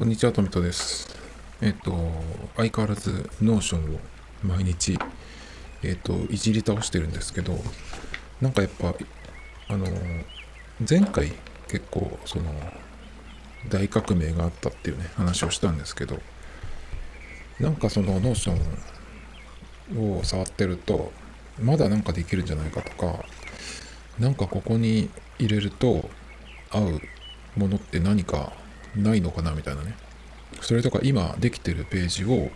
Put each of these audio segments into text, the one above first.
こんにちは、トミトです。えっ、と、相変わらず、 Notion を毎日、えっ、と、いじり倒してるんですけど、なんかやっぱ、あの、前回結構、その、大革命があったっていうね、話をしたんですけど、なんかその Notion を触ってると、まだなんかできるんじゃないかとか、なんかここに入れると合うものって何かないのかなみたいなね。それとか今できてるページを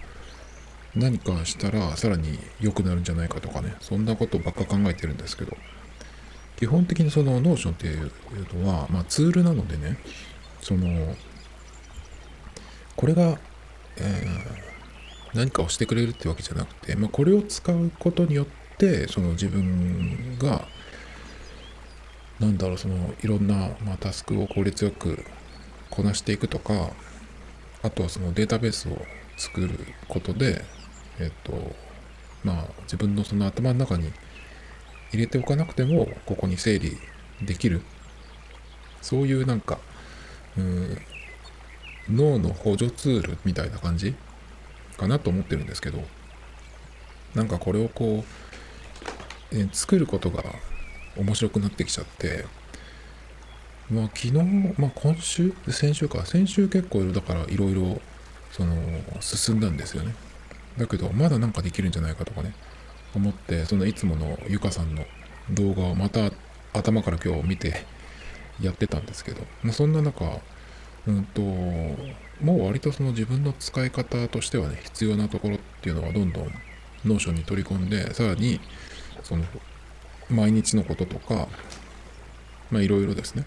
何かしたらさらに良くなるんじゃないかとかね、そんなことばっか考えてるんですけど、基本的にその Notion っていうのは、まあ、ツールなのでね、その、これが、えー、何かをしてくれるってわけじゃなくて、まあ、これを使うことによって、その自分が、なんだろう、そのいろんな、まあ、タスクを効率よくこなしていくとかあとはそのデータベースを作ることでえっとまあ自分のその頭の中に入れておかなくてもここに整理できる。そういうなんかうん脳の補助ツールみたいな感じかなと思ってるんですけどなんかこれをこう、え作ることが面白くなってきちゃってまあ昨日、まあ今週、先週か、先週結構だからいろいろその進んだんですよね。だけどまだなんかできるんじゃないかとかね、思って、そのいつものゆかさんの動画をまた頭から今日見てやってたんですけど、まあ、そんな中、うんと、もう割とその自分の使い方としてはね、必要なところっていうのはどんどん Notion に取り込んで、さらに、その、毎日のこととか、まあいろいろですね、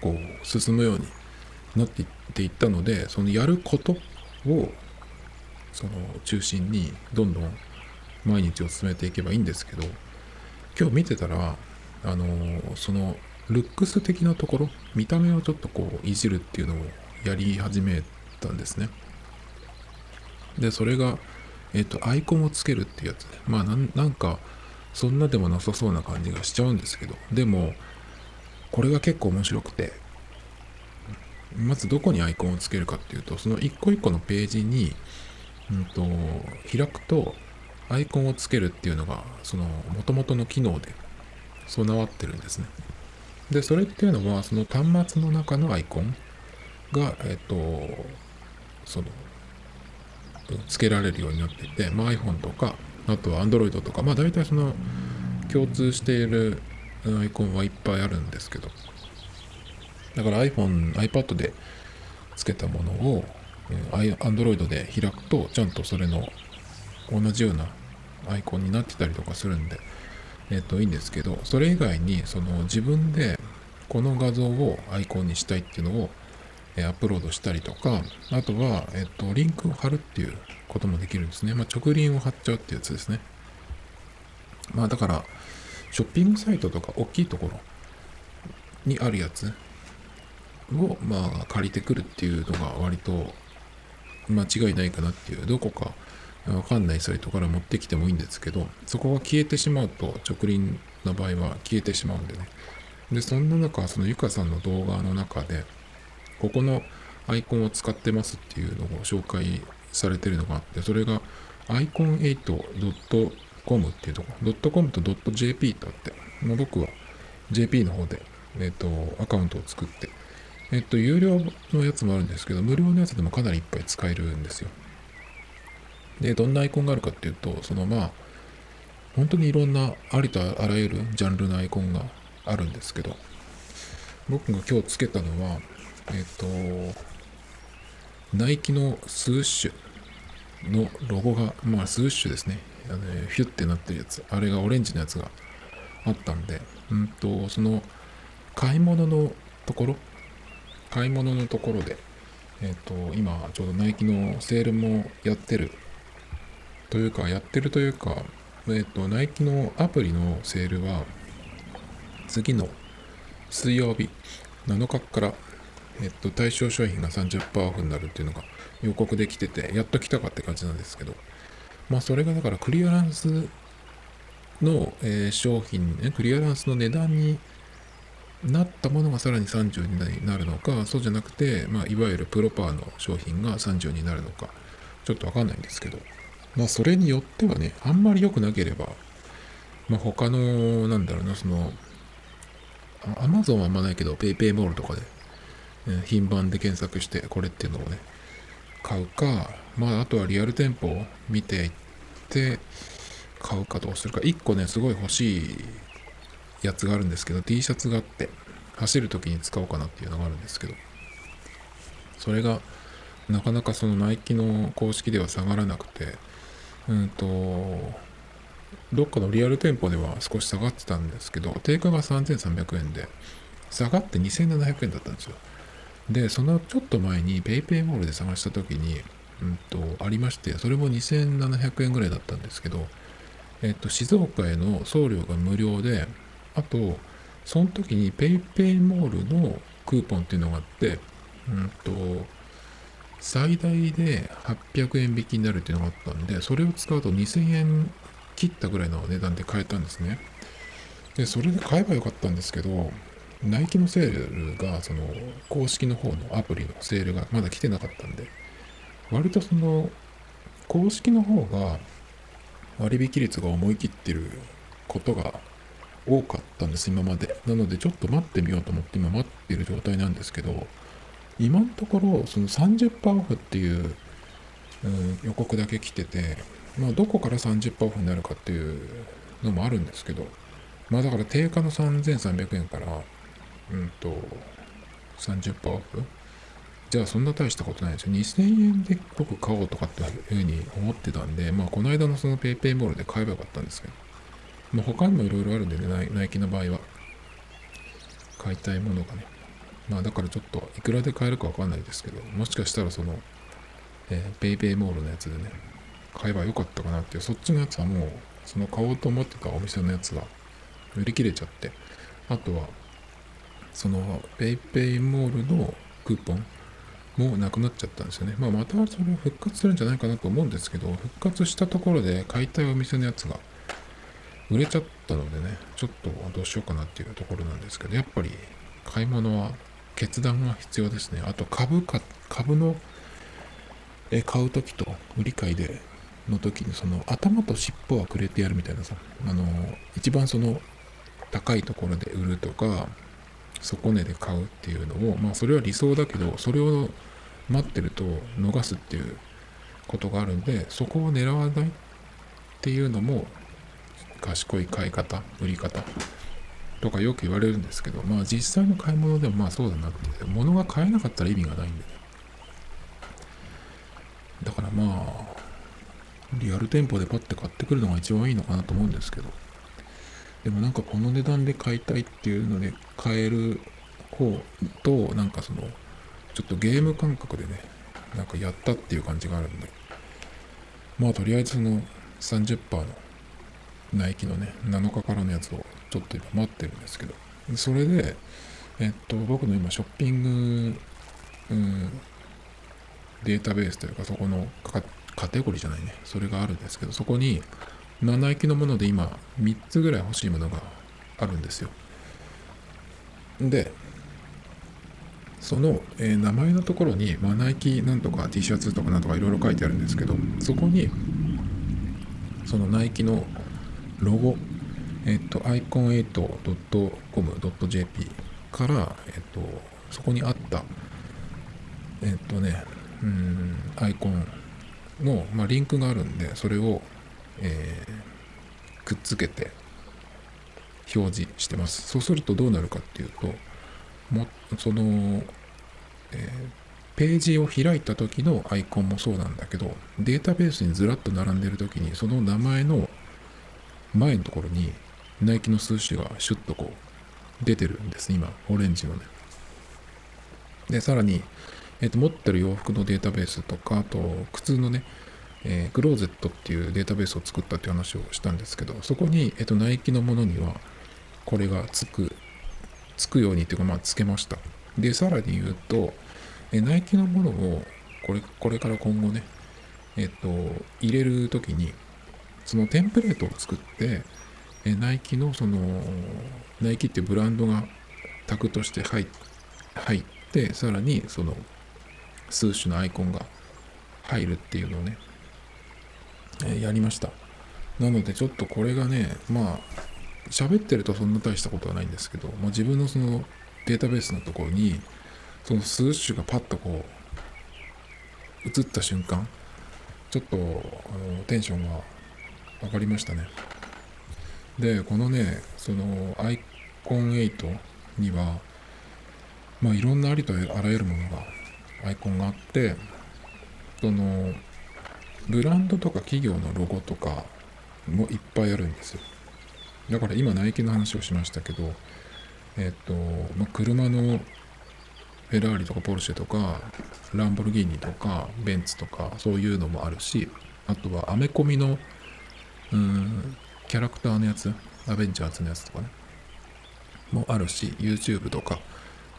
こう進むようになっていっていったのでそのやることをその中心にどんどん毎日を進めていけばいいんですけど今日見てたらあのそのルックス的なところ見た目をちょっとこういじるっていうのをやり始めたんですね。でそれがえっ、とアイコンをつけるっていうやつまあなんかそんなでもなさそうな感じがしちゃうんですけどでもこれが結構面白くて、まずどこにアイコンをつけるかっていうと、その一個一個のページに、うんと、開くと、アイコンをつけるっていうのが、その元々の機能で備わってるんですね。で、それっていうのは、その端末の中のアイコンが、えっと、その、つけられるようになっていて、まあ、iPhone とか、あとは Android とか、まあ大体その共通しているアイコンはいっぱいあるんですけど。だから iPhone、iPad でつけたものを Android で開くとちゃんとそれの同じようなアイコンになってたりとかするんで、えっ、といいんですけどそれ以外にその自分でこの画像をアイコンにしたいっていうのをアップロードしたりとかあとは、えっ、とリンクを貼るっていうこともできるんですね、まあ、直リンを貼っちゃうってやつですね。まあだからショッピングサイトとか大きいところにあるやつを、まあ、借りてくるっていうのが割と間違いないかなっていう、どこかわかんないサイトから持ってきてもいいんですけど、そこが消えてしまうと、直輪の場合は消えてしまうんでね。で、そんな中、そのゆかさんの動画の中で、ここのアイコンを使ってますっていうのを紹介されてるのがあって、それが icon8.com .com っていうところ、.com と .jp とあって、まあ、僕は JP の方で、えっ、ー、と、アカウントを作って、えっ、ー、と、有料のやつもあるんですけど、無料のやつでもかなりいっぱい使えるんですよ。で、どんなアイコンがあるかっていうと、そのまあ、本当にいろんなありとあらゆるジャンルのアイコンがあるんですけど、僕が今日つけたのは、えっ、ー、と、ナイキのスーッシュのロゴが、まあスーッシュですね。あの、ヒュッてなってるやつ、あれがオレンジのやつがあったんで、うんと、その、買い物のところ、買い物のところで、えっ、ー、と、今、ちょうどナイキのセールもやってる、というか、やってるというか、えっ、ー、と、ナイキのアプリのセールは、次の水曜日7日から、えっ、と、対象商品が30%オフになるっていうのが予告できてて、やっと来たかって感じなんですけど、まあそれがだからクリアランスの、えー、商品、ね、クリアランスの値段になったものがさらに30になるのかそうじゃなくて、まあ、いわゆるプロパーの商品が30になるのかちょっとわかんないんですけど。まあそれによってはねあんまり良くなければまあ他のなんだろうなそのアマゾンはあんまないけど PayPay モールとかで、ね、品番で検索してこれっていうのをね買うかまああとはリアル店舗を見ていって買うかどうするか。1個ねすごい欲しいやつがあるんですけど T シャツがあって走る時に使おうかなっていうのがあるんですけどそれがなかなかそのナイキの公式では下がらなくてうんとどっかのリアル店舗では少し下がってたんですけど定価が3300円で下がって2700円だったんですよ。でそのちょっと前に PayPay モールで探した時にうんとありましてそれも2700円ぐらいだったんですけどえっと静岡への送料が無料であと、その時に PayPay モールのクーポンっていうのがあって、うんと、最大で800円引きになるっていうのがあったんで、それを使うと2000円切ったぐらいの値段で買えたんですね。で、それで買えばよかったんですけど、ナイキのセールが、その、公式の方のアプリのセールがまだ来てなかったんで、割とその、公式の方が割引率が思い切ってることが多かったんです、今まで。なので、ちょっと待ってみようと思って今待ってる状態なんですけど、今のところ、その30%オフっていう、うん、予告だけ来てて、まあ、どこから30%オフになるかっていうのもあるんですけど、まあ、だから定価の3300円から、うんと、30%オフじゃあそんな大したことないですよ。2000円で僕買おうとかっていうふうに思ってたんで、まあこの間のその PayPay モールで買えばよかったんですけど。まあ、他にもいろいろあるんでね、ナイキの場合は。買いたいものがね。まあだからちょっといくらで買えるかわかんないですけど、もしかしたらその、えー、ペイペイモールのやつでね、買えばよかったかなっていう、そっちのやつはもう、その買おうと思ってたお店のやつが売り切れちゃって、あとは、そのペイペイモールのクーポンもうなくなっちゃったんですよね。まあまたそれ復活するんじゃないかなと思うんですけど、復活したところで買いたいお店のやつが売れちゃったのでね、ちょっとどうしようかなっていうところなんですけど、やっぱり買い物は決断が必要ですね。あと株か、株のえ買う時と売り買いでの時にその頭と尻尾はくれてやるみたいなさ、あの、一番その高いところで売るとか、底値で買うっていうのを、まあそれは理想だけど、それを待ってると逃すっていうことがあるんで、そこを狙わないっていうのも賢い買い方売り方とかよく言われるんですけどまあ実際の買い物でもまあそうだなって物が買えなかったら意味がないんでね。だからまあリアル店舗でパッて買ってくるのが一番いいのかなと思うんですけど。でもなんかこの値段で買いたいっていうので買える方となんかそのちょっとゲーム感覚でねなんかやったっていう感じがあるんで。まあとりあえずその30%のナイキのね、7日からのやつをちょっと今待ってるんですけど、それで、えっと、僕の今ショッピング、うん、データベースというか、そこのカテゴリーじゃないね、それがあるんですけど、そこに、ナイキのもので今、3つぐらい欲しいものがあるんですよ。で、その、えー、名前のところに、まあ、ナイキなんとか T シャツとかなんとかいろいろ書いてあるんですけど、そこに、そのナイキのロゴ、えっと、icon8.com.jp から、えっと、そこにあった、えっとね、うん、アイコンの、まあ、リンクがあるんで、それを、えー、くっつけて表示してます。そうするとどうなるかっていうと、もその、えー、ページを開いた時のアイコンもそうなんだけど、データベースにずらっと並んでる時に、その名前の前のところにナイキの数字がシュッとこう出てるんです、今、オレンジのね。で、さらに、え、ー、と、持ってる洋服のデータベースとか、あと、靴のね、えー、クローゼットっていうデータベースを作ったっていう話をしたんですけど、そこに、えっ、と、ナイキのものには、これがつく、つくようにっていうか、まあ、つけました。で、さらに言うと、えナイキのものを、これ、これから今後ね、えっ、と、入れるときに、そのテンプレートを作って、えナイキのその、ナイキっていうブランドがタグとして入入ってさらにその数種のアイコンが入るっていうのをね、えやりましたなのでちょっとこれがねまあ喋ってるとそんな大したことはないんですけど、まあ、自分のそのデータベースのところにその数種がパッとこう映った瞬間ちょっとあのテンションが上がりましたね。でこのねそのアイコン8にはまあいろんなありとあらゆるものがアイコンがあってそのブランドとか企業のロゴとかもいっぱいあるんですよ。だから今ナイキの話をしましたけどえっ、と、まあ、車のフェラーリとかポルシェとかランボルギーニとかベンツとかそういうのもあるしあとはアメコミのうんキャラクターのやつアベンジャーズのやつとかねもあるし YouTube とか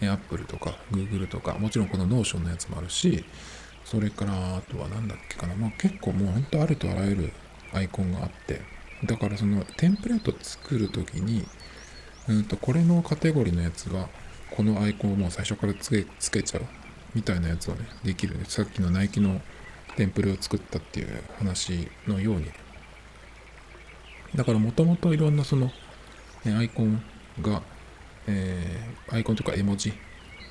Apple とか Google とかもちろんこの Notion のやつもあるしそれからあとは何だっけかなまあ結構もうほんとありとあらゆるアイコンがあってだからそのテンプレート作るときにうんとこれのカテゴリーのやつはこのアイコンをもう最初からつけつけちゃうみたいなやつをねできる。ねさっきのナイキのテンプレを作ったっていう話のように。だからもともといろんなそのえアイコンが、えーアイコンとか絵文字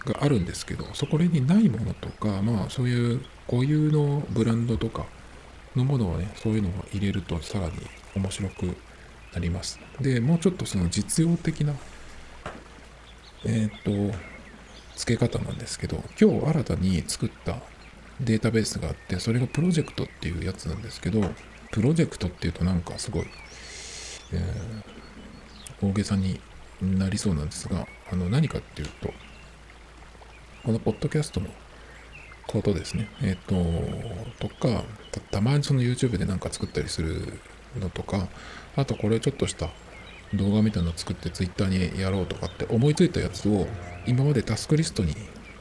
があるんですけどそこにないものとかまあそういう固有のブランドとかのものをねそういうのを入れるとさらに面白くなりますでもうちょっとその実用的なえっ、と付け方なんですけど今日新たに作ったデータベースがあってそれがプロジェクトっていうやつなんですけどプロジェクトっていうとなんかすごい、えー大げさになりそうなんですがあの何かっていうとこのポッドキャストのことですね。えっ、と、とかた、たまにその YouTube でなんか作ったりするのとか、あとこれちょっとした動画みたいなの作って Twitter にやろうとかって思いついたやつを今までタスクリストに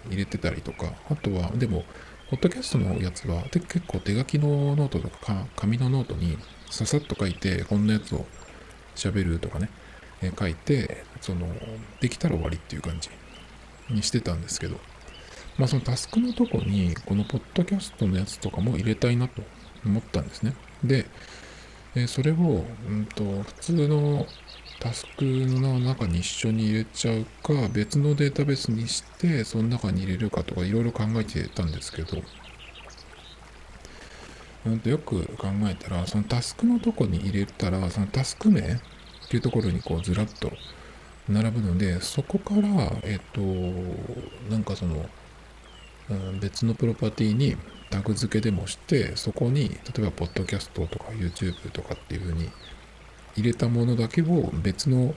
入れてたりとか、あとは、でも、ポッドキャストのやつは結構手書きのノートとか紙のノートにささっと書いて、こんなやつを喋るとかね、書いて、その、できたら終わりっていう感じにしてたんですけど、まあそのタスクのとこに、このポッドキャストのやつとかも入れたいなと思ったんですね。で、えーそれを、うんと、普通のタスクの中に一緒に入れちゃうか、別のデータベースにして、その中に入れるかとかいろいろ考えてたんですけど、うんとよく考えたら、そのタスクのとこに入れたら、そのタスク名っていうところにこうずらっと並ぶので、そこから、えっ、と、なんかその、うん別のプロパティにタグ付けでもして、そこに、例えば、ポッドキャストとか YouTube とかっていう風に入れたものだけを別の、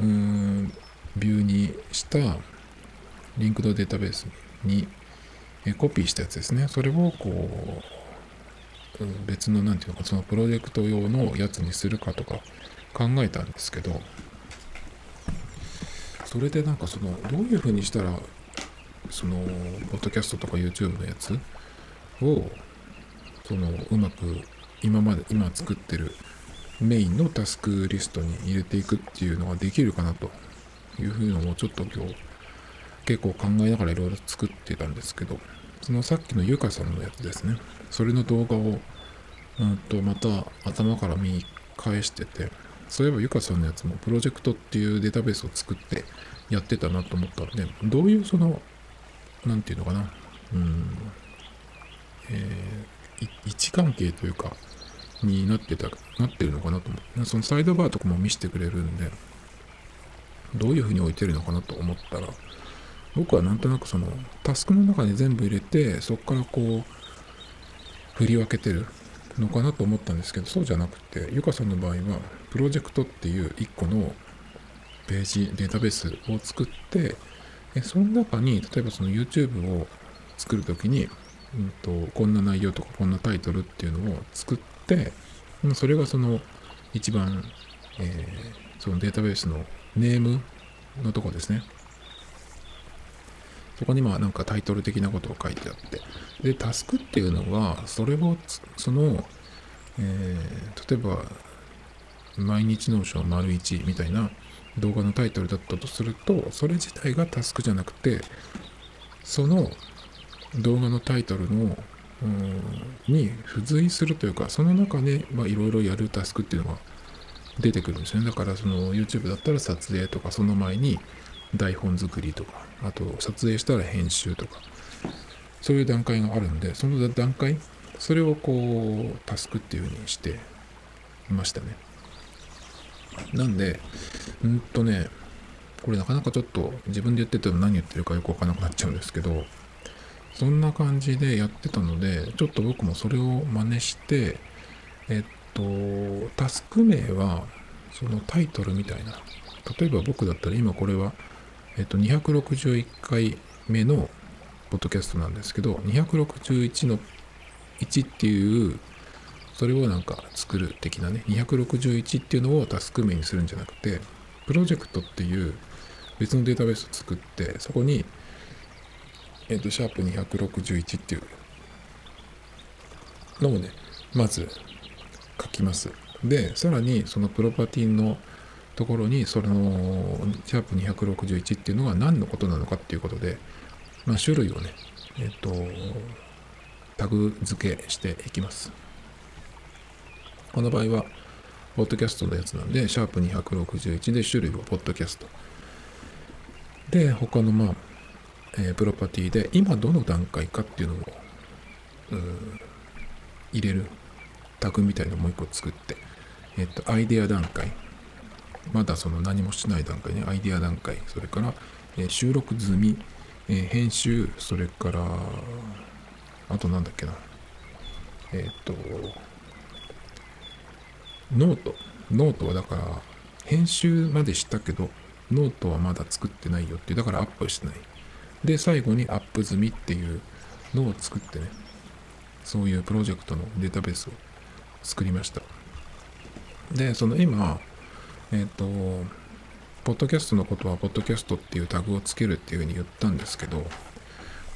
うーん、ビューにしたリンクドデータベースにコピーしたやつですね。それをこう、別の、なんていうのか、そのプロジェクト用のやつにするかとか考えたんですけど、それでなんかその、どういう風にしたら、その、ポッドキャストとか YouTube のやつを、その、うまく、今まで、今作ってるメインのタスクリストに入れていくっていうのができるかなというふうのをちょっと今日結構考えながらいろいろ作ってたんですけど、そのさっきのゆかさんのやつですね。それの動画を、うんと、また頭から見返してて、そういえばゆかさんのやつもプロジェクトっていうデータベースを作ってやってたなと思ったんで、どういうその、なんていうのかな、うん、えー位置関係というか、になってた、なってるのかなと思って、そのサイドバーとかも見せてくれるんで、どういうふうに置いてるのかなと思ったら、僕はなんとなくそのタスクの中に全部入れて、そこからこう、振り分けてるのかなと思ったんですけど、そうじゃなくて、ゆかさんの場合は、プロジェクトっていう一個のページ、データベースを作って、その中に、例えばその YouTube を作るときに、うんと、こんな内容とかこんなタイトルっていうのを作って、それがその一番、えーそのデータベースのネームのとこですね。そこにまあなんかタイトル的なことを書いてあって。で、タスクっていうのは、それを、その、えー例えば、毎日 Notion 丸1みたいな動画のタイトルだったとするとそれ自体がタスクじゃなくてその動画のタイトルのに付随するというかその中でいろいろやるタスクっていうのが出てくるんですね。だからその YouTube だったら撮影とかその前に台本作りとかあと撮影したら編集とかそういう段階があるんでその段階それをこうタスクっていう風にしていましたね。なんでうんとねこれなかなかちょっと自分で言ってても何言ってるかよくわからなくなっちゃうんですけどそんな感じでやってたのでちょっと僕もそれを真似してえっとタスク名はそのタイトルみたいな。例えば僕だったら今これはえっと261回目のポッドキャストなんですけど261の1っていうそれをなんか作る的なね261っていうのをタスク名にするんじゃなくてプロジェクトっていう別のデータベースを作ってそこにえっ、ー、と、シャープ261っていうのをね、まず書きます。で、さらにそのプロパティのところに、その、シャープ261っていうのが何のことなのかっていうことで、まあ、種類をね、えっ、ー、と、タグ付けしていきます。この場合は、ポッドキャストのやつなんで、シャープ261で種類をポッドキャスト。で、他のまあ、えー、プロパティで今どの段階かっていうのを入れるタグみたいのをもう一個作って、えっ、と、アイデア段階。まだその何もしない段階ね、アイデア段階。それから、えー、収録済み、えー、編集、それから、あとなんだっけな。えっ、と、ノート。ノートはだから、編集までしたけど、ノートはまだ作ってないよっていう、だからアップしてない。で、最後にアップ済みっていうのを作ってね、そういうプロジェクトのデータベースを作りました。で、その今、えっ、ー、と、ポッドキャストのことは、ポッドキャストっていうタグをつけるっていうふうに言ったんですけど、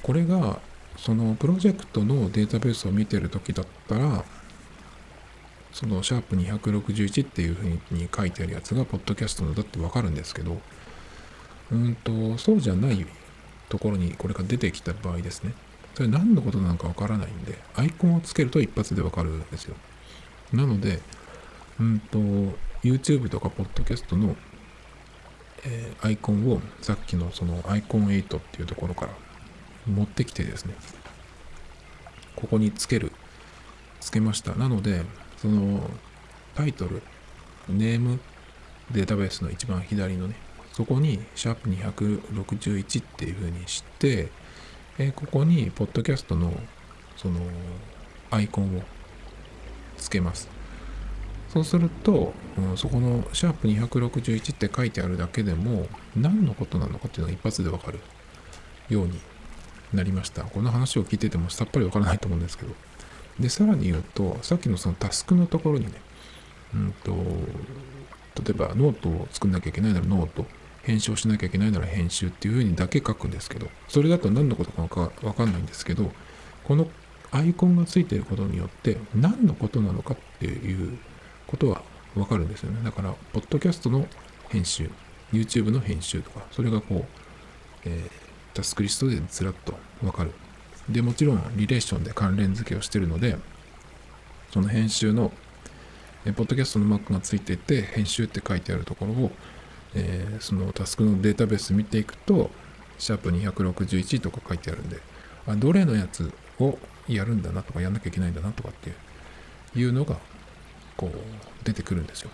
これが、そのプロジェクトのデータベースを見てるときだったら、そのシャープ261っていうふうに書いてあるやつが、ポッドキャストのだってわかるんですけど、うんと、そうじゃないところにこれが出てきた場合ですね。それ何のことなのかわからないんで、アイコンをつけると一発でわかるんですよ。なので、うんと、YouTube とか Podcast の、えー、アイコンをさっきのそのアイコン8っていうところから持ってきてですね、ここにつける、つけました。なので、そのタイトル、ネームデータベースの一番左のね、そこにシャープ261っていう風にして、えここにポッドキャストのそのアイコンをつけます。そうすると、うん、そこのシャープ261って書いてあるだけでも何のことなのかっていうのが一発でわかるようになりました。この話を聞いててもさっぱりわからないと思うんですけど。で、さらに言うと、さっきのそのタスクのところにね、うんと、例えばノートを作んなきゃいけないならノート、編集をしなきゃいけないなら編集っていうふうにだけ書くんですけど、それだと何のことかわかんないんですけど、このアイコンがついていることによって何のことなのかっていうことはわかるんですよね。だから、ポッドキャストの編集、YouTube の編集とか、それがこう、えー、タスクリストでずらっとわかる。で、もちろんリレーションで関連付けをしてるので、その編集の、えー、ポッドキャストのマークがついていて、編集って書いてあるところを、えー、そのタスクのデータベース見ていくと、シャープ261とか書いてあるんで、あどれのやつをやるんだなとかやんなきゃいけないんだなとかっていうのが、こう、出てくるんですよ。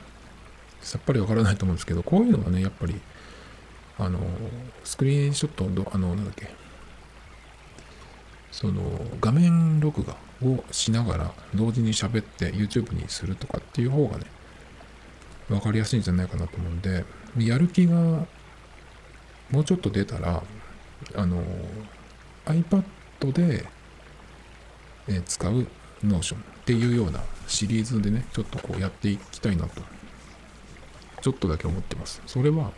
さっぱりわからないと思うんですけど、こういうのがね、やっぱり、あの、スクリーンショットの、あの、なんだっけ、その、画面録画をしながら、同時に喋って YouTube にするとかっていう方がね、分かりやすいんじゃないかなと思うんで、やる気がもうちょっと出たら、あの、iPad で、使う Notion っていうようなシリーズでね、ちょっとこうやっていきたいなと、ちょっとだけ思ってます。それは、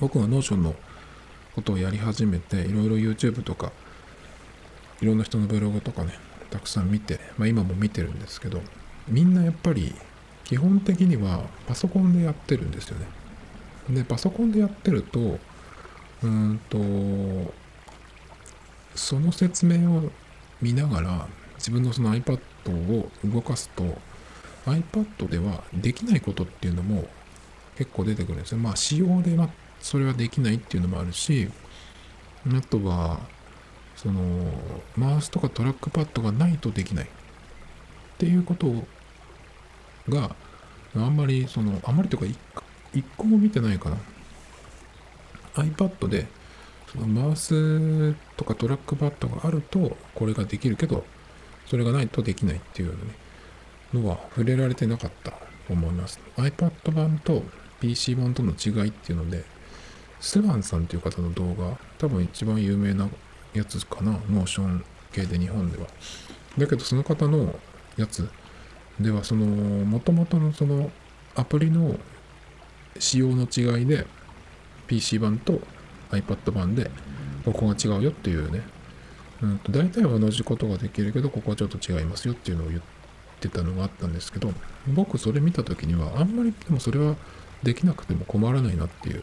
僕が Notion のことをやり始めて、いろいろ YouTube とか、いろんな人のブログとかね、たくさん見て、まあ今も見てるんですけど、みんなやっぱり基本的にはパソコンでやってるんですよね。で、パソコンでやってると、うーんと、その説明を見ながら、自分のその iPad を動かすと、iPad ではできないことっていうのも結構出てくるんですよ。まあ、仕様ではそれはできないっていうのもあるし、あとは、その、マウスとかトラックパッドがないとできないっていうことをがあんまりそのあんまりというか一個も見てないかな iPad でそのマウスとかトラックパッドがあるとこれができるけどそれがないとできないっていうのは触れられてなかった。と思います。iPad 版と PC 版との違いっていうのでスワンさんっていう方の動画多分一番有名なやつかな Notion 系で日本では。だけどその方のやつではその元々のそのアプリの仕様の違いで PC 版と iPad 版でここが違うよっていうね、うん、大体は同じことができるけどここはちょっと違いますよっていうのを言ってたのがあったんですけど僕それ見た時にはあんまりでもそれはできなくても困らないなっていう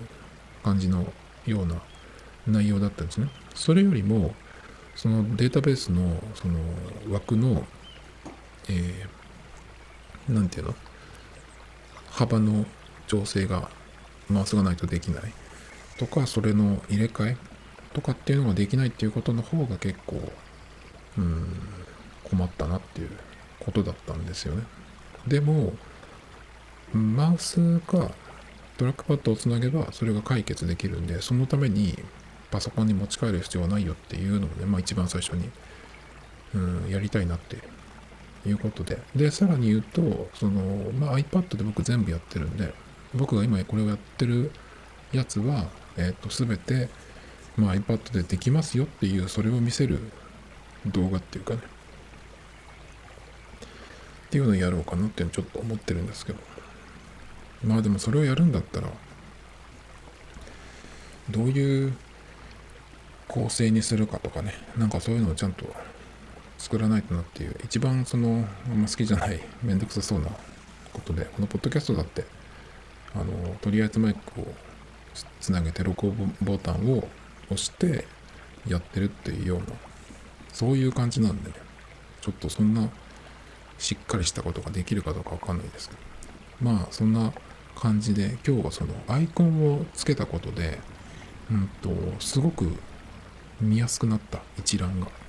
感じのような内容だったんですね。それよりもそのデータベースのその枠の、えー、なんていうの？幅の調整がマウスがないとできない。とかそれの入れ替え？とかっていうのができないっていうことの方が結構うん困ったなっていうことだったんですよね。でもマウスかトラックパッドをつなげばそれが解決できるんでそのためにパソコンに持ち帰る必要はないよっていうのをね、まあ一番最初に、うん、やりたいなっていうことで。で、さらに言うと、その、まあ iPad で僕全部やってるんで、僕が今これをやってるやつは、えっ、ー、と、すべて、まあ iPad でできますよっていう、それを見せる動画っていうかね。っていうのをやろうかなってちょっと思ってるんですけど。まあでもそれをやるんだったら、どういう構成にするかとかね、なんかそういうのをちゃんと作らないとなっていう、一番その、あんま好きじゃない、めんどくさそうなことで、このポッドキャストだって、あの、とりあえずマイクをつなげて録音ボタンを押してやってるっていうような、そういう感じなんでね、ちょっとそんなしっかりしたことができるかどうかわかんないですけど、まあそんな感じで今日はそのアイコンをつけたことで、うんと、すごく見やすくなった一覧が。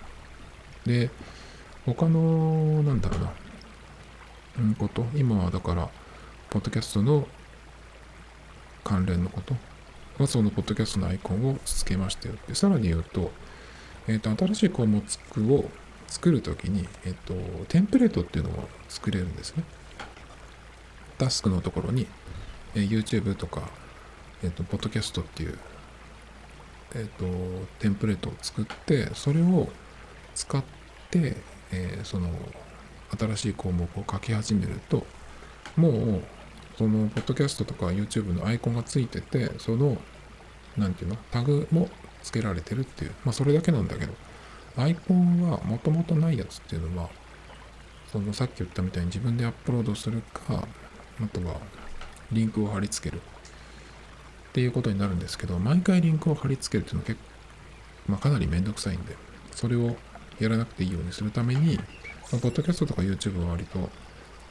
で、他の、なんだろうな、うんこと、今はだから、ポッドキャストの関連のことは、そのポッドキャストのアイコンをつけましたよって。さらに言うと、えっ、ー、と、新しい項目を作るときに、えっ、ー、と、テンプレートっていうのを作れるんですね。タスクのところに、えー、YouTube とか、えっ、と、ポッドキャストっていうえっ、と、テンプレートを作って、それを使って、えー、その、新しい項目を書き始めると、もう、その、ポッドキャストとか YouTube のアイコンがついてて、その、なんていうの、タグも付けられてるっていう、まあ、それだけなんだけど、アイコンはもともとないやつっていうのは、そのさっき言ったみたいに自分でアップロードするか、あとはリンクを貼り付ける。っていうことになるんですけど、毎回リンクを貼り付けるっていうのは結構、まあ、かなりめんどくさいんで、それをやらなくていいようにするために、まあ、ポッドキャストとか YouTube は割と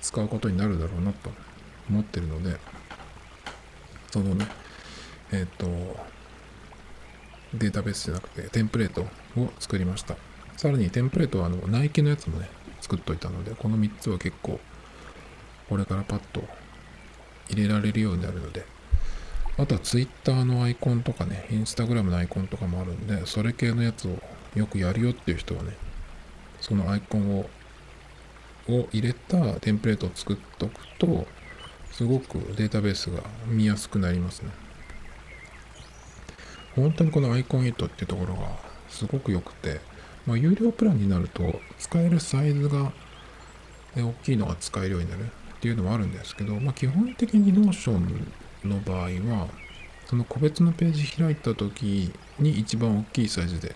使うことになるだろうなと思ってるので、そのね、えっ、ー、と、データベースじゃなくてテンプレートを作りました。さらにテンプレートはあのナイキのやつもね、作っといたので、この3つは結構、これからパッと入れられるようになるので、あとは Twitter のアイコンとかね、Instagram のアイコンとかもあるんで、それ系のやつをよくやるよっていう人はね、そのアイコンをを入れたテンプレートを作っとくと、すごくデータベースが見やすくなりますね。本当にこのアイコンイットっていうところがすごく良くて、まあ、有料プランになると使えるサイズが大きいのが使えるようになるっていうのもあるんですけど、まあ、基本的に Notion の場合は、その個別のページ開いた時に一番大きいサイズで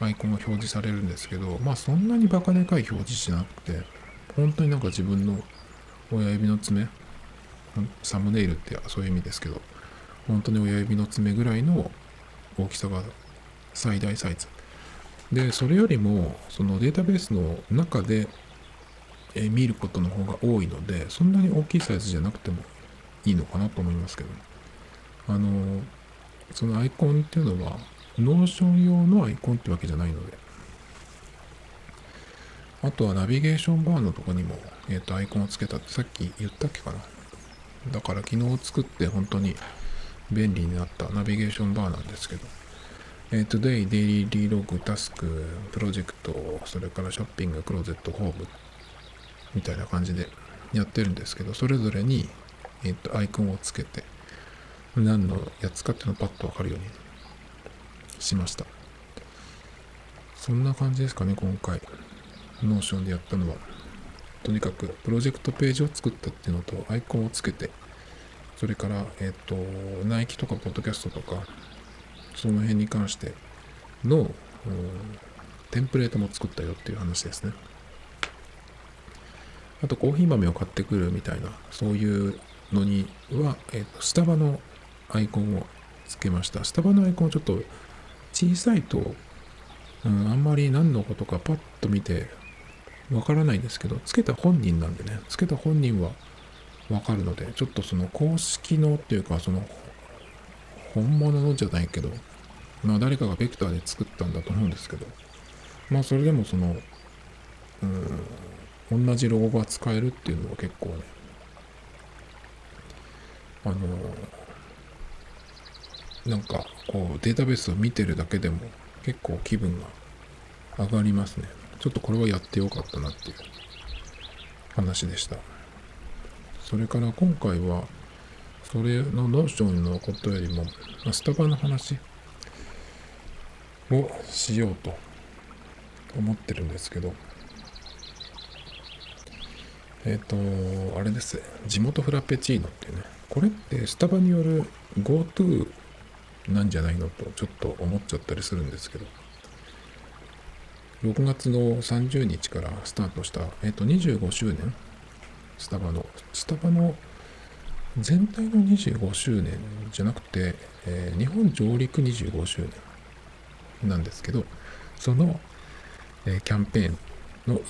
アイコンが表示されるんですけど、まあそんなにバカでかい表示しなくて、本当になんか自分の親指の爪、サムネイルってそういう意味ですけど、本当に親指の爪ぐらいの大きさが最大サイズ。でそれよりもそのデータベースの中で、え見ることの方が多いのでそんなに大きいサイズじゃなくてもいいのかなと思いますけどあのそのアイコンっていうのは Notion 用のアイコンってわけじゃないので。あとはナビゲーションバーのとこにも、えー、とアイコンをつけたってさっき言ったっけかな。だから昨日作って本当に便利になったナビゲーションバーなんですけど。えー、Today、デイリーログ、タスク、プロジェクト、それからショッピング、クローゼット、ホームみたいな感じでやってるんですけど、それぞれに、えー、とアイコンをつけて、何のやつかっていうのをパッとわかるようにしました。そんな感じですかね、今回。 Notion でやったのは。とにかく、プロジェクトページを作ったっていうのと、アイコンをつけて、それから、えっ、ー、と、ナイキとか、ポッドキャストとか、その辺に関しての、テンプレートも作ったよっていう話ですね。あとコーヒー豆を買ってくるみたいな、そういうのには、えー、とスタバのアイコンをつけました。スタバのアイコンちょっと小さいと、うん、あんまり何のことかパッと見てわからないんですけど、つけた本人なんでね、つけた本人はわかるので、ちょっとその公式のっていうか、その本物のじゃないけど、まあ誰かがベクターで作ったんだと思うんですけど、まあそれでもその、うん、同じロゴが使えるっていうのは結構ね、あの、なんかこうデータベースを見てるだけでも結構気分が上がりますね。ちょっとこれはやってよかったなっていう話でした。それから今回は、それの Notion のことよりも、スタバの話をしようと思ってるんですけど、えっ、ー、と、あれです。地元フラペチーノっていうね。これってスタバによる GoTo なんじゃないのとちょっと思っちゃったりするんですけど、6月の30日からスタートした、えっ、と、25周年。スタバの、スタバの全体の25周年じゃなくて、えー、日本上陸25周年なんですけど、その、えー、キャンペーンの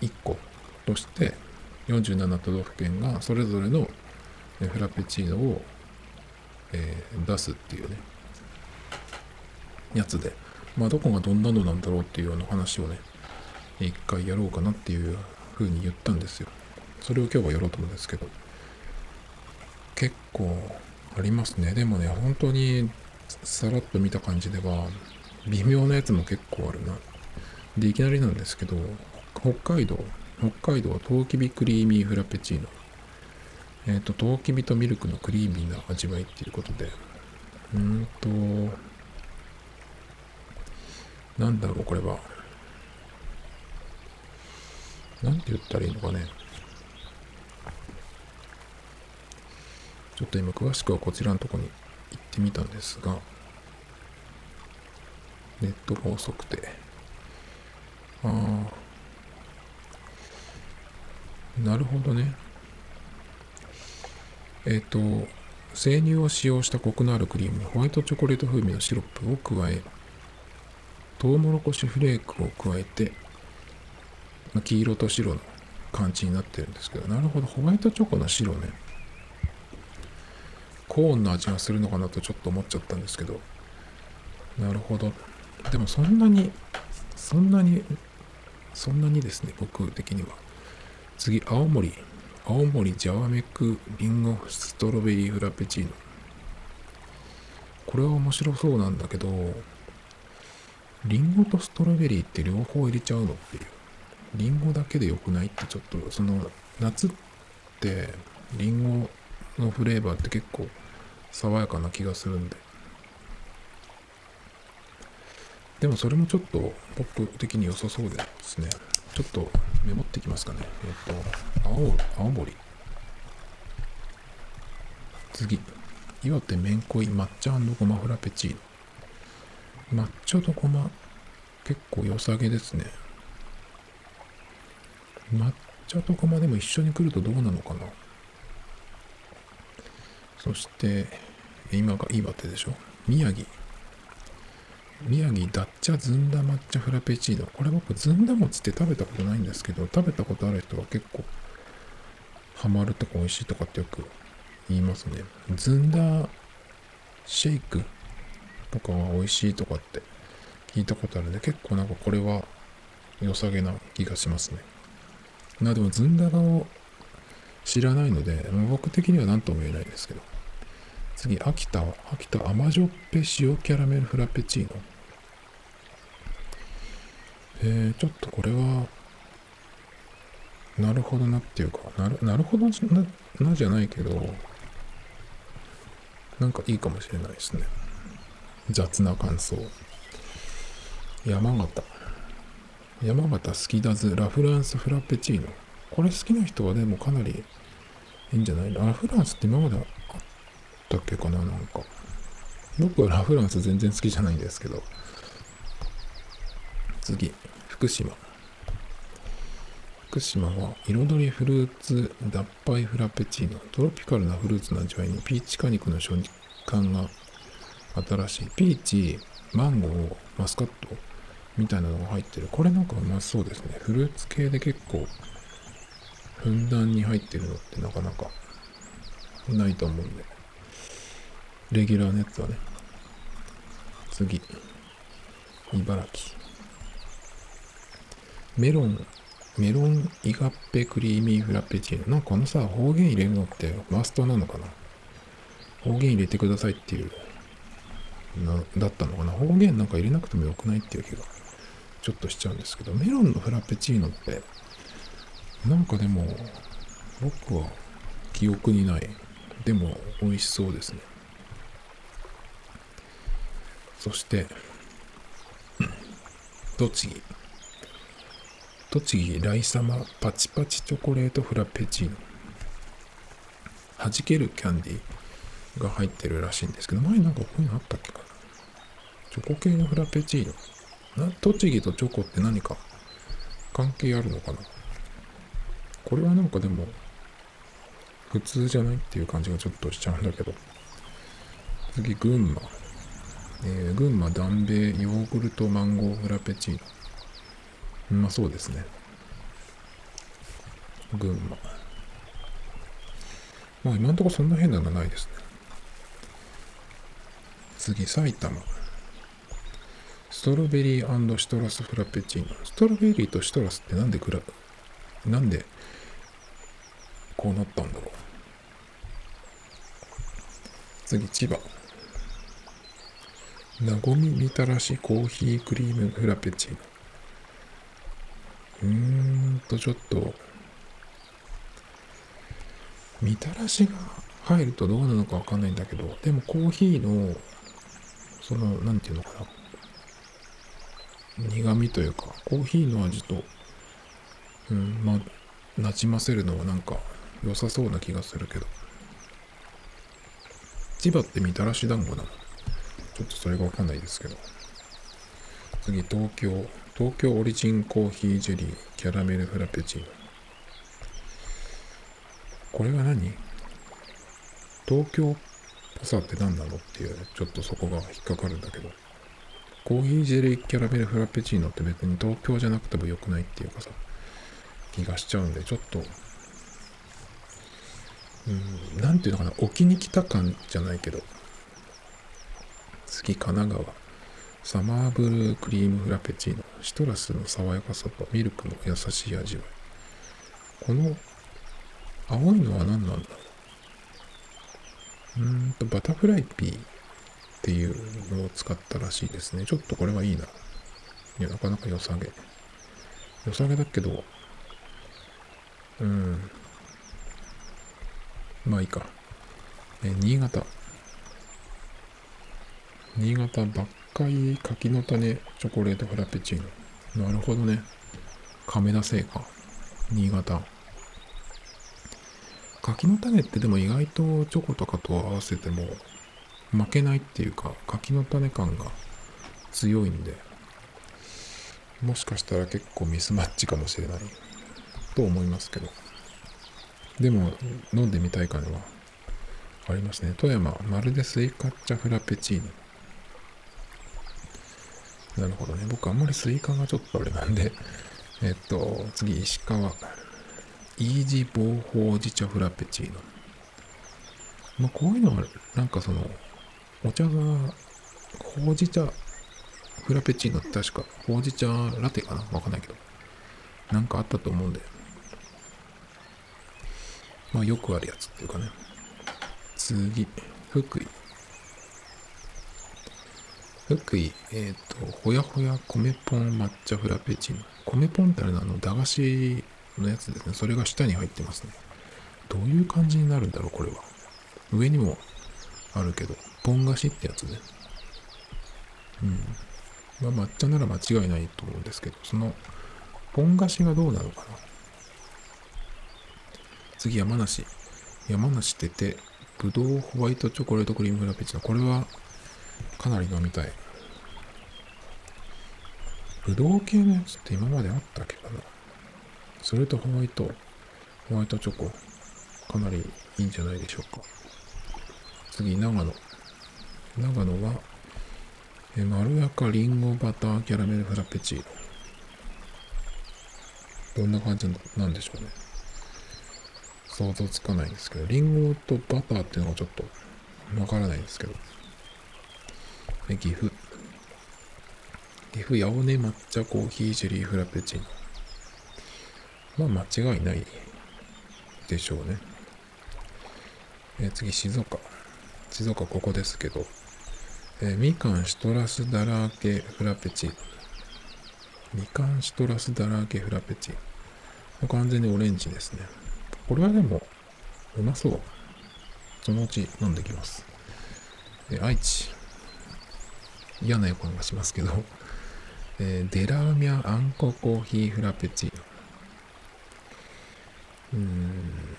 1個として、47都道府県がそれぞれのフラペチーノを、えー、出すっていうね、やつで、まあ、どこがどんなのなんだろうっていうような話をね、一回やろうかなっていうふうに言ったんですよ。それを今日はやろうと思うんですけど、結構ありますね。でもね、本当にさらっと見た感じでは、微妙なやつも結構あるな。で、いきなりなんですけど、北海道、北海道はトウキビクリーミーフラペチーノ。えっ、ー、と、トウキビとミルクのクリーミーな味わいっていうことで、うーんと、なんだろう、これは。なんて言ったらいいのかね。ちょっと今詳しくはこちらのとこに行ってみたんですが、ネットが遅くて、ああ、なるほどね。えっ、ー、と、生乳を使用したコクのあるクリームに、ホワイトチョコレート風味のシロップを加え、トウモロコシフレークを加えて、ま黄色と白の感じになってるんですけど、なるほど、ホワイトチョコの白ね。コーンの味がするのかなとちょっと思っちゃったんですけど。なるほど。でもそんなにそんなにそんなにですね僕的には。次青森。青森ジャワメクリンゴストロベリーフラペチーノ。これは面白そうなんだけどリンゴとストロベリーって両方入れちゃうのっていうリンゴだけでよくないってちょっとその夏ってリンゴのフレーバーって結構爽やかな気がするんで。でもそれもちょっと僕的に良さそうですね。ちょっとメモってきますかね。えっ、と、青、青森。次。岩手めんこい抹茶ごまフラペチーノ。抹茶とごま、結構良さげですね。抹茶とごまでも一緒に来るとどうなのかな。そして、今が岩手でしょ？宮城。宮城ダッチャずんだ抹茶フラペチーノ。これ僕ずんだ餅って食べたことないんですけど食べたことある人は結構ハマるとか美味しいとかってよく言いますね。ずんだシェイクとかは美味しいとかって聞いたことあるんで結構なんかこれは良さげな気がしますね。まあでもずんだを知らないので僕的には何とも言えないんですけど。次秋田は秋田甘じょっぺ塩キャラメルフラペチーノ。えー、ちょっとこれはなるほどなっていうかなるなるほどななじゃないけどなんかいいかもしれないですね。雑な感想。山形。山形好きだずラフランスフラペチーノ。これ好きな人はでもかなりいいんじゃない？ラフランスって今まであったっけかな？なんか。僕はラフランス全然好きじゃないんですけど。次。福島。福島は彩りフルーツ脱灰フラペチーノ。トロピカルなフルーツの味わいにピーチ果肉の食感が新しいピーチマンゴーマスカットみたいなのが入ってる。これなんかうまそうですね。フルーツ系で結構ふんだんに入ってるのってなかなかないと思うんで。レギュラーのやつはね。次茨城。メロン。メロンイガッペクリーミーフラペチーノ。なんかこのさ方言入れるのってマストなのかな。方言入れてくださいっていうだったのかな？方言なんか入れなくてもよくないっていう気がちょっとしちゃうんですけどメロンのフラペチーノってなんかでも僕は記憶にない。でも美味しそうですね。そして栃木。栃木ライサマパチパチチョコレートフラペチーノ。弾けるキャンディー。が入ってるらしいんですけど前なんかこういうのあったっけかな。チョコ系のフラペチーノ。な栃木とチョコって何か関係あるのかな。これはなんかでも普通じゃないっていう感じがちょっとしちゃうんだけど。次群馬、えー、群馬ダンベヨーグルトマンゴーフラペチーノ。うまそうですね。群馬。まあ今んとこそんな変なのないですね。次埼玉。ストロベリーシトラスフラペチーノ。ストロベリーとシトラスってなんでくらなんでこうなったんだろう。次千葉。なごみみたらしコーヒークリームフラペチーノ。うーんとちょっと。みたらしが入るとどうなのかわかんないんだけどでもコーヒーのその何て言うのかな。苦味というかコーヒーの味とうんまあなじませるのはなんか良さそうな気がするけど。千葉ってみたらし団子なの？ちょっとそれがわかんないですけど。次東京。東京オリジンコーヒージェリーキャラメルフラペチーノ。これは何？東京っぽさって何なのっていうちょっとそこが引っかかるんだけど。コーヒージェリーキャラメルフラペチーノって別に東京じゃなくてもよくないっていうかさ気がしちゃうんでちょっと。うんなんていうのかな置きに来た感じゃないけど。次神奈川サマーブルークリームフラペチーノシトラスの爽やかさとミルクの優しい味わい。この青いのは何なんだろう？ーんとバタフライピーっていうのを使ったらしいですねちょっとこれはいいないやなかなか良さげ良さげだけどうんまあいいか。え、新潟。新潟ばっかり柿の種チョコレートフラペチーノ。なるほどね。亀田製菓。新潟。柿の種ってでも意外とチョコとかと合わせても負けないっていうか柿の種感が強いんでもしかしたら結構ミスマッチかもしれないと思いますけど。でも飲んでみたい感はありますね。富山、まるでスイカ茶フラペチーノ。なるほどね。僕あんまりスイカがちょっとあれなんで、えっと、次、石川。いいじ棒ほうじ茶フラペチーノ。まあ、こういうのは、なんかその、お茶が、ほうじ茶フラペチーノって確か、ほうじ茶ラテかな？わかんないけど。なんかあったと思うんで。まあ、よくあるやつっていうかね。次、福井。福井、えっ、ー、と、ほやほや米ポン抹茶フラペチーノ。米ポンってあれのあの、駄菓子のやつですね。それが下に入ってますね。どういう感じになるんだろう、これは。上にもあるけど、ポン菓子ってやつね。うん。まあ、抹茶なら間違いないと思うんですけど、その、ポン菓子がどうなのかな。次、山梨。山梨ってて、ぶどうホワイトチョコレートクリームフラペチーノ。これは、かなり飲みたい。ぶどう系のやつって今まであったっけかな。それとホワイト、ホワイトチョコ、かなりいいんじゃないでしょうか。次、長野。長野は、えまろやかりんごバターキャラメルフラペチーノ。どんな感じなんでしょうね。想像つかないんですけど、りんごとバターっていうのがちょっとわからないんですけど。え岐阜。岐阜、八尾根抹茶コーヒージェリーフラペチーノ。まあ間違いないでしょうね。え次、静岡。静岡ここですけど、え、みかんシトラスだらけフラペチ。みかんシトラスだらけフラペチ。完全にオレンジですね。これはでも、うまそう。そのうち飲んできます。え、愛知。嫌な予感がしますけど、え、デラーミャあんこコーヒーフラペチーノ。うん。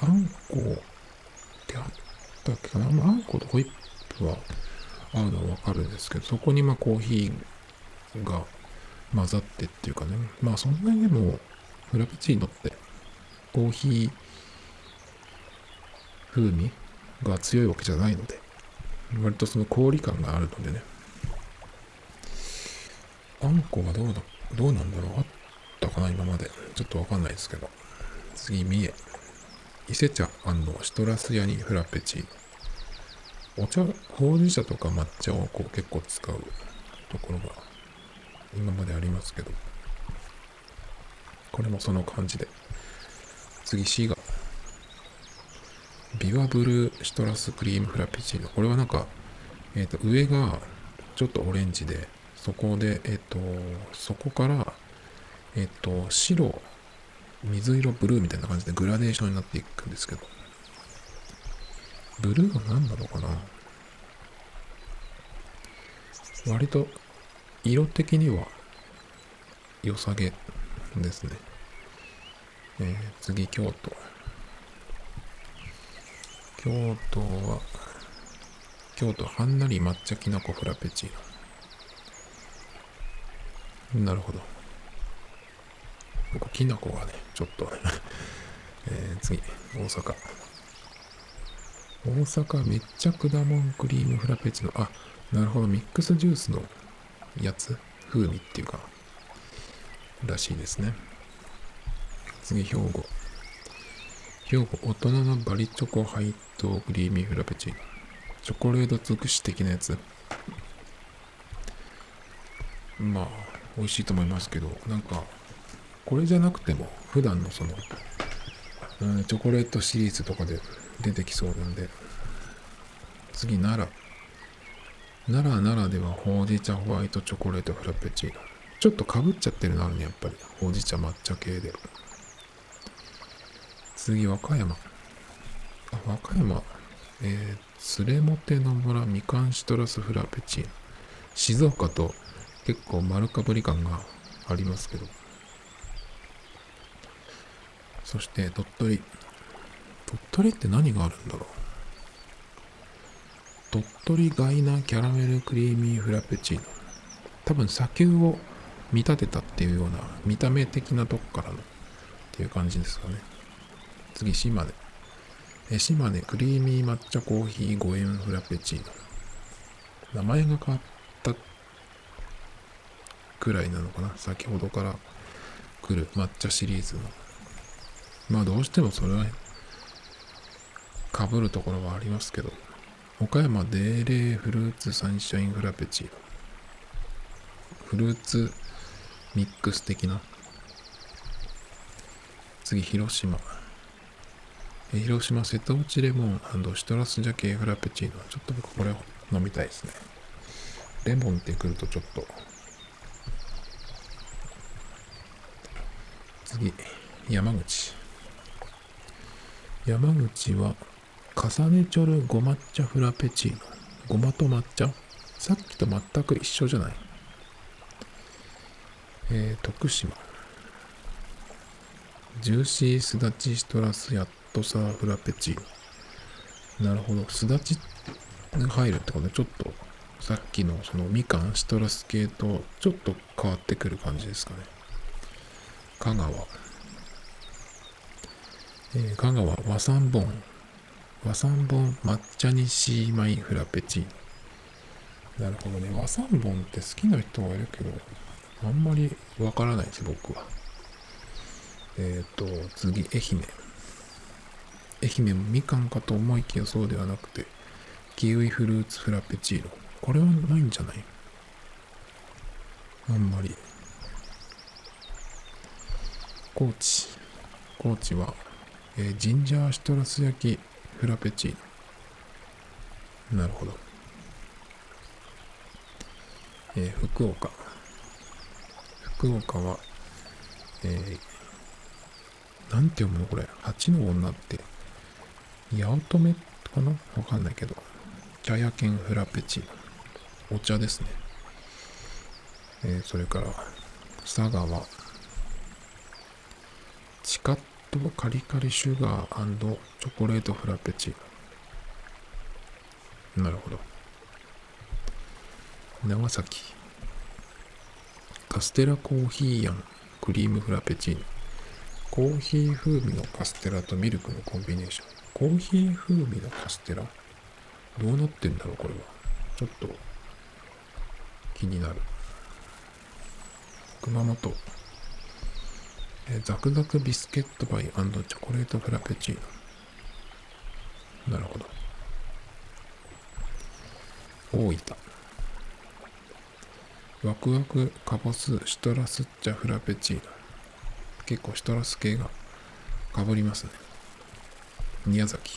あんこってあったっけかな？あんことホイップは合うのはわかるんですけど、そこにまあコーヒーが混ざってっていうかね。まあそんなにでも、フラペチーノってコーヒー風味が強いわけじゃないので、割とその氷感があるのでね。あんこはどうだ、どうなんだろう？あっかな今まで。ちょっとわかんないですけど。次、三重。伊勢茶シトラスヤニフラペチーノ。お茶、ほうじ茶とか抹茶をこう結構使うところが今までありますけど、これもその感じで。次、シガ。ビワブルーシトラスクリームフラペチーノ。これはなんか、えっ、ー、と、上がちょっとオレンジで、そこで、えっ、ー、と、そこから、えっ、と、白、水色、ブルーみたいな感じでグラデーションになっていくんですけど、ブルーは何なのかな？割と色的には良さげですね。えー、次、京都。京都は、京都はんなり抹茶きなこフラペチーノ。なるほど。僕、きなこがね、ちょっと えー、次、大阪。大阪めっちゃ果物クリームフラペチーノ。あ、なるほど。ミックスジュースのやつ？風味っていうか、らしいですね。次、兵庫。兵庫、大人のバリチョコハイトクリーミーフラペチーノ。チョコレート尽くし的なやつ。まあ、美味しいと思いますけど、なんか、これじゃなくても、普段のその、うん、チョコレートシリーズとかで出てきそうなんで、次、奈良。奈良ならではほうじ茶ホワイトチョコレートフラペチーノ。ちょっとかぶっちゃってるのあるね、やっぱり。ほうじ茶抹茶系で。次、和歌山。あ、和歌山。えー、スレモテの村みかんシトラスフラペチーノ。静岡と結構丸かぶり感がありますけど。そして鳥取。鳥取って何があるんだろう？鳥取ガイナキャラメルクリーミーフラペチーノ。多分砂丘を見立てたっていうような見た目的なとこからのっていう感じですかね。次、島根。え島根クリーミー抹茶コーヒー5円フラペチーノ。名前が変わったくらいなのかな？先ほどから来る抹茶シリーズの。まあどうしてもそれは被るところはありますけど。岡山でーれーフルーツサンシャインフラペチーノ。フルーツミックス的な。次、広島。広島瀬戸内レモンシトラスジャケフラペチーノ。ちょっと僕これを飲みたいですね。レモンってくるとちょっと。次、山口。山口は、重ねチョルご抹茶フラペチーノ。ごまと抹茶？さっきと全く一緒じゃないえー、徳島。ジューシースダチシトラスヤットサーフラペチーノ。なるほど。すだちが入るってことで、ちょっとさっきのそのみかん、シトラス系とちょっと変わってくる感じですかね。香川。えー、香川和三本。和三本抹茶にシーマイフラペチーノ。なるほどね。和三本って好きな人はいるけど、あんまりわからないです、僕は。えっ、ー、と、次、愛媛。愛媛もみかんかと思いきやそうではなくて、キウイフルーツフラペチーノ。これはないんじゃない？あんまり。高知。高知は、えー、ジンジャーシトラス焼きフラペチーノ。なるほど。えー、福岡。福岡は、えー、なんて読むのこれ。八の女って、八乙女かな？わかんないけど。茶屋犬フラペチーノ。お茶ですね。えー、それから、佐賀は、チカットカリカリシュガーチョコレートフラペチーノ。なるほど。長崎。カステラコーヒーやんクリームフラペチーノ。コーヒー風味のカステラとミルクのコンビネーション。コーヒー風味のカステラ？どうなってんだろうこれは。ちょっと気になる。熊本。えザクザクビスケットパイチョコレートフラペチーノ。なるほど。大分。ワクワクカボスシトラスチャフラペチーノ。結構シトラス系がかぶりますね。宮崎。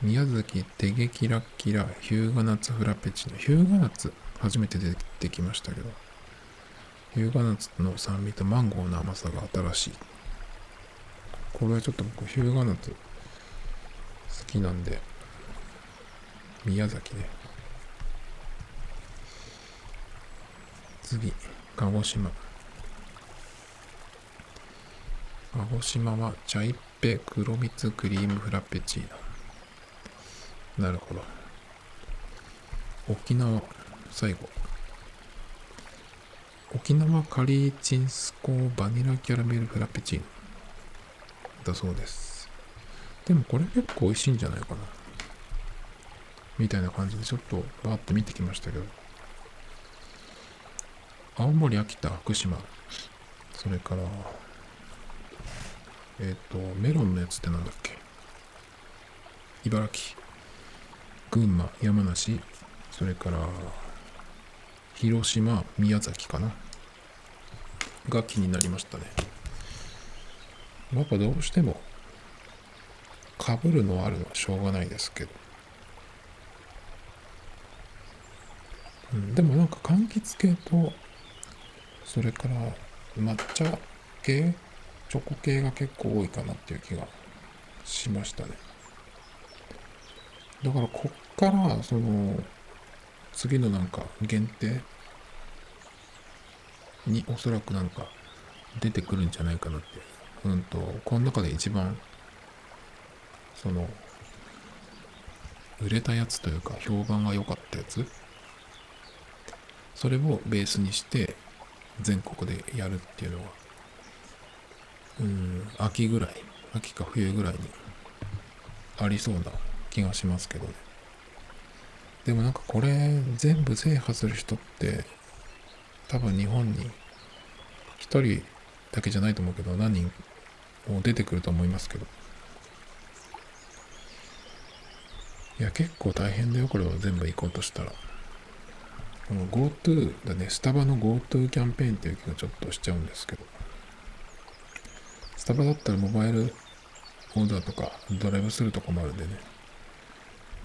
宮崎手激ラッキラヒューガナツフラペチーノ。ヒューガナツ初めて出てきましたけど、ヒューガナッツの酸味とマンゴーの甘さが新しい。これはちょっと僕、ヒューガナッツ好きなんで、宮崎ね。次、鹿児島。鹿児島はチャイッペ黒蜜クリームフラペチーノ。なるほど。沖縄。最後。沖縄カリーチンスコーバニラキャラメルフラペチーノ。だそうです。でもこれ結構美味しいんじゃないかな。みたいな感じでちょっとバーッと見てきましたけど。青森、秋田、福島。それから、えっ、ー、と、メロンのやつってなんだっけ茨城、群馬、山梨、それから、広島、宮崎かなが気になりましたね。やっぱどうしても、かぶるのはあるのはしょうがないですけど。うん、でもなんか柑橘系と、それから抹茶系、チョコ系が結構多いかなっていう気がしましたね。だからこっから、その、次のなんか限定におそらくなんか出てくるんじゃないかなって。うんと、この中で一番、その、売れたやつというか評判が良かったやつそれをベースにして全国でやるっていうのはうん秋ぐらい秋か冬ぐらいにありそうな気がしますけどねでもなんかこれ全部制覇する人って多分日本に1人だけじゃないと思うけど何人も出てくると思いますけど。いや結構大変だよこれを全部行こうとしたら。この GoTo だね。スタバの GoTo キャンペーンっていう気がちょっとしちゃうんですけど。スタバだったらモバイルオーダーとかドライブスルーとかもあるんでね、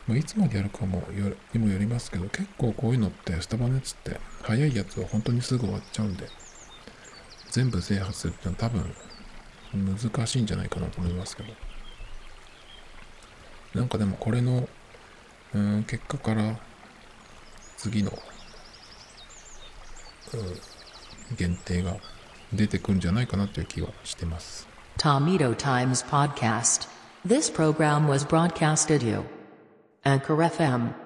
まあ、いつまでやるかもよにもよりますけど結構こういうのってスタバのやつって早いやつは本当にすぐ終わっちゃうんで全部制覇するってのは多分難しいんじゃないかなと思いますけどなんかでもこれのうん結果から次の、うん、限定が出てくるんじゃないかなという気はしてます。Tomito Times Podcast. This program was broadcasted you. Anchor FM.